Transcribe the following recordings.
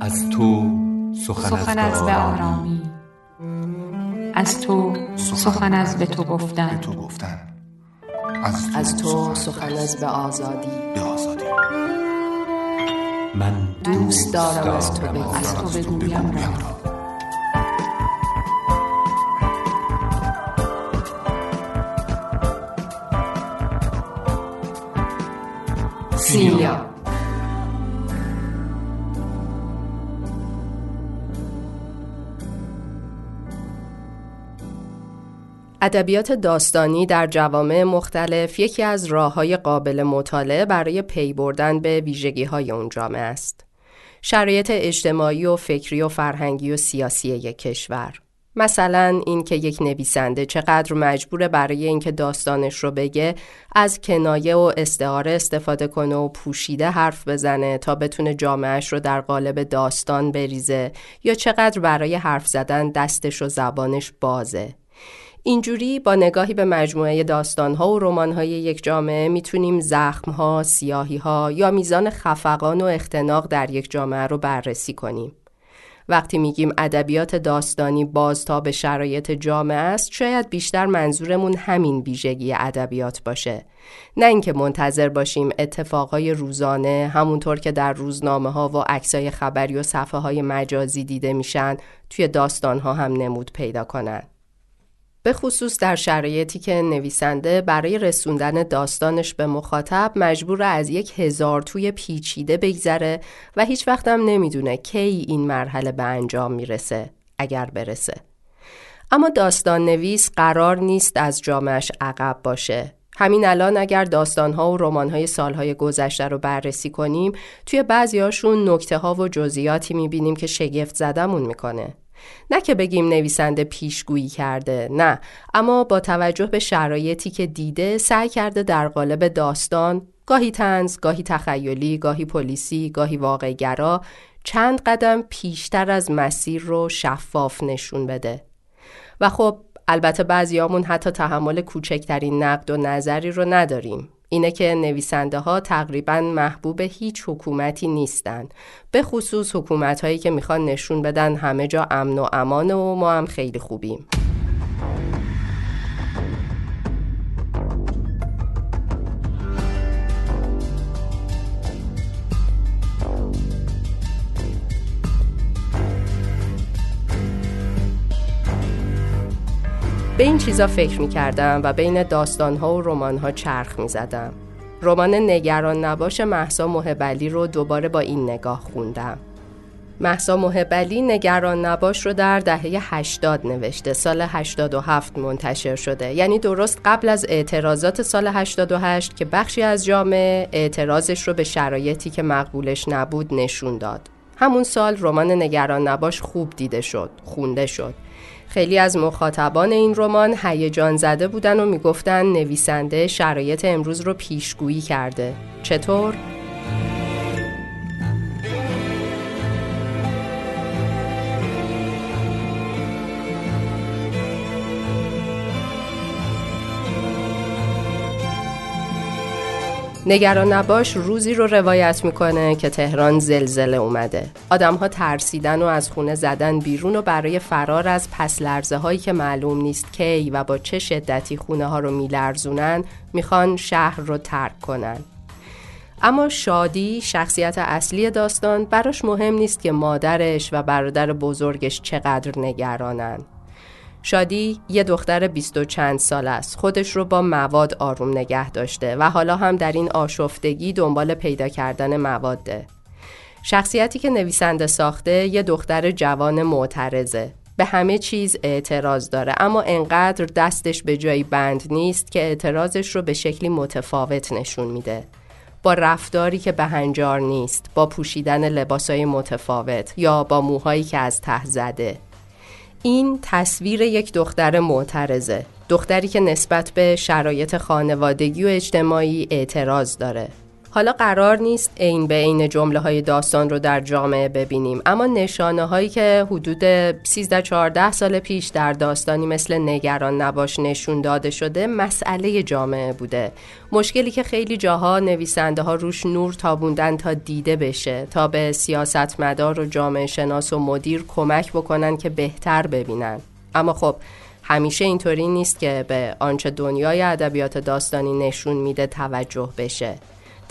از تو سخن از به آرامی از تو سخن از به تو گفتن. از تو سخن از به آزادی. من دوست دارم از تو بگویم از تو بگویم را. سیلیا. ادبیات داستانی در جوامع مختلف یکی از راه های قابل مطالعه برای پی بردن به ویژگی های اون جامعه است. شرایط اجتماعی و فکری و فرهنگی و سیاسی یک کشور. مثلا اینکه یک نویسنده چقدر مجبوره برای اینکه داستانش رو بگه از کنایه و استعاره استفاده کنه و پوشیده حرف بزنه تا بتونه جامعهش رو در قالب داستان بریزه یا چقدر برای حرف زدن دستش و زبانش بازه اینجوری با نگاهی به مجموعه داستانها و رمانهای یک جامعه می‌تونیم زخمها، سیاهیها یا میزان خفقان و اختناق در یک جامعه رو بررسی کنیم. وقتی میگیم ادبیات داستانی بازتاب شرایط جامعه است شاید بیشتر منظورمون همین ویژگی ادبیات باشه نه اینکه منتظر باشیم اتفاقای روزانه همونطور که در روزنامه ها و عکسای خبری و صفحه های مجازی دیده میشن توی داستان ها هم نمود پیدا کنن به خصوص در شرایطی که نویسنده برای رسوندن داستانش به مخاطب مجبور از یک هزار توی پیچیده بگذره و هیچ وقتم نمی‌دونه کی این مرحله به انجام می‌رسه اگر برسه. اما داستان نویس قرار نیست از جامعش عقب باشه. همین الان اگر داستانها و رمانهای سالهای گذشته رو بررسی کنیم توی بعضیاشون نکته ها و جزئیاتی می‌بینیم که شگفت زدمون می‌کنه. نه که بگیم نویسنده پیشگویی کرده نه. اما با توجه به شرایطی که دیده سعی کرده در قالب داستان گاهی تنز، گاهی تخیلی، گاهی پلیسی، گاهی واقعگرا چند قدم پیشتر از مسیر رو شفاف نشون بده. و خب البته بعضیامون حتی تحمل کوچکترین نقد و نظری رو نداریم. اینه که نویسنده ها تقریبا محبوب هیچ حکومتی نیستن به خصوص حکومت هایی که می‌خوان نشون بدن همه جا امن و امان و ما هم خیلی خوبیم. به این چیزا فکر می کردم و بین داستانها و رمانها چرخ می زدم. رمان نگران نباش محسا محبلی رو دوباره با این نگاه خوندم. محسا محبلی نگران نباش رو در دهه 80 نوشته سال 87 منتشر شده یعنی درست قبل از اعتراضات سال 88 که بخشی از جامعه اعتراضش رو به شرایطی که مقبولش نبود نشون داد همون سال رمان نگران نباش خوب دیده شد خونده شد خیلی از مخاطبان این رمان هیجان زده بودن و می‌گفتن نویسنده شرایط امروز رو پیشگویی کرده. چطور؟ نگران نباش روزی رو روایت می‌کنه که تهران زلزله اومده. آدمها ترسیدن و از خونه زدن بیرون و برای فرار از پس لرزه هایی که معلوم نیست کی و با چه شدتی خونه ها رو میلرزونن می‌خوان شهر رو ترک کنن. اما شادی شخصیت اصلی داستان براش مهم نیست که مادرش و برادر بزرگش چقدر نگرانن. شادی یه دختر بیست و چند سال است. خودش رو با مواد آروم نگه داشته و حالا هم در این آشفتگی دنبال پیدا کردن مواده شخصیتی که نویسنده ساخته یه دختر جوان معترضه. به همه چیز اعتراض داره اما انقدر دستش به جایی بند نیست که اعتراضش رو به شکلی متفاوت نشون میده. با رفتاری که به هنجار نیست با پوشیدن لباسای متفاوت یا با موهایی که از ته زده. این تصویر یک دختر معترضه دختری که نسبت به شرایط خانوادگی و اجتماعی اعتراض داره. حالا قرار نیست عین به عین جمله های داستان رو در جامعه ببینیم. اما نشانه هایی که حدود 13 14 سال پیش در داستانی مثل نگران نباش نشون داده شده مسئله جامعه بوده. مشکلی که خیلی جاها نویسنده ها روش نور تابوندن تا دیده بشه تا به سیاستمدار و جامعه شناس و مدیر کمک بکنن که بهتر ببینن. اما خب همیشه اینطوری نیست که به آنچه دنیای ادبیات داستانی نشون میده توجه بشه.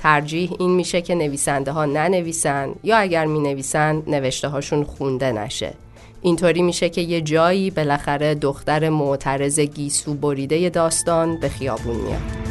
ترجیح این میشه که نویسنده ها ننویسن یا اگر می نویسن نوشته هاشون خونده نشه. اینطوری میشه که یه جایی بالاخره دختر معترض گیسو بریده داستان به خیابون میاد.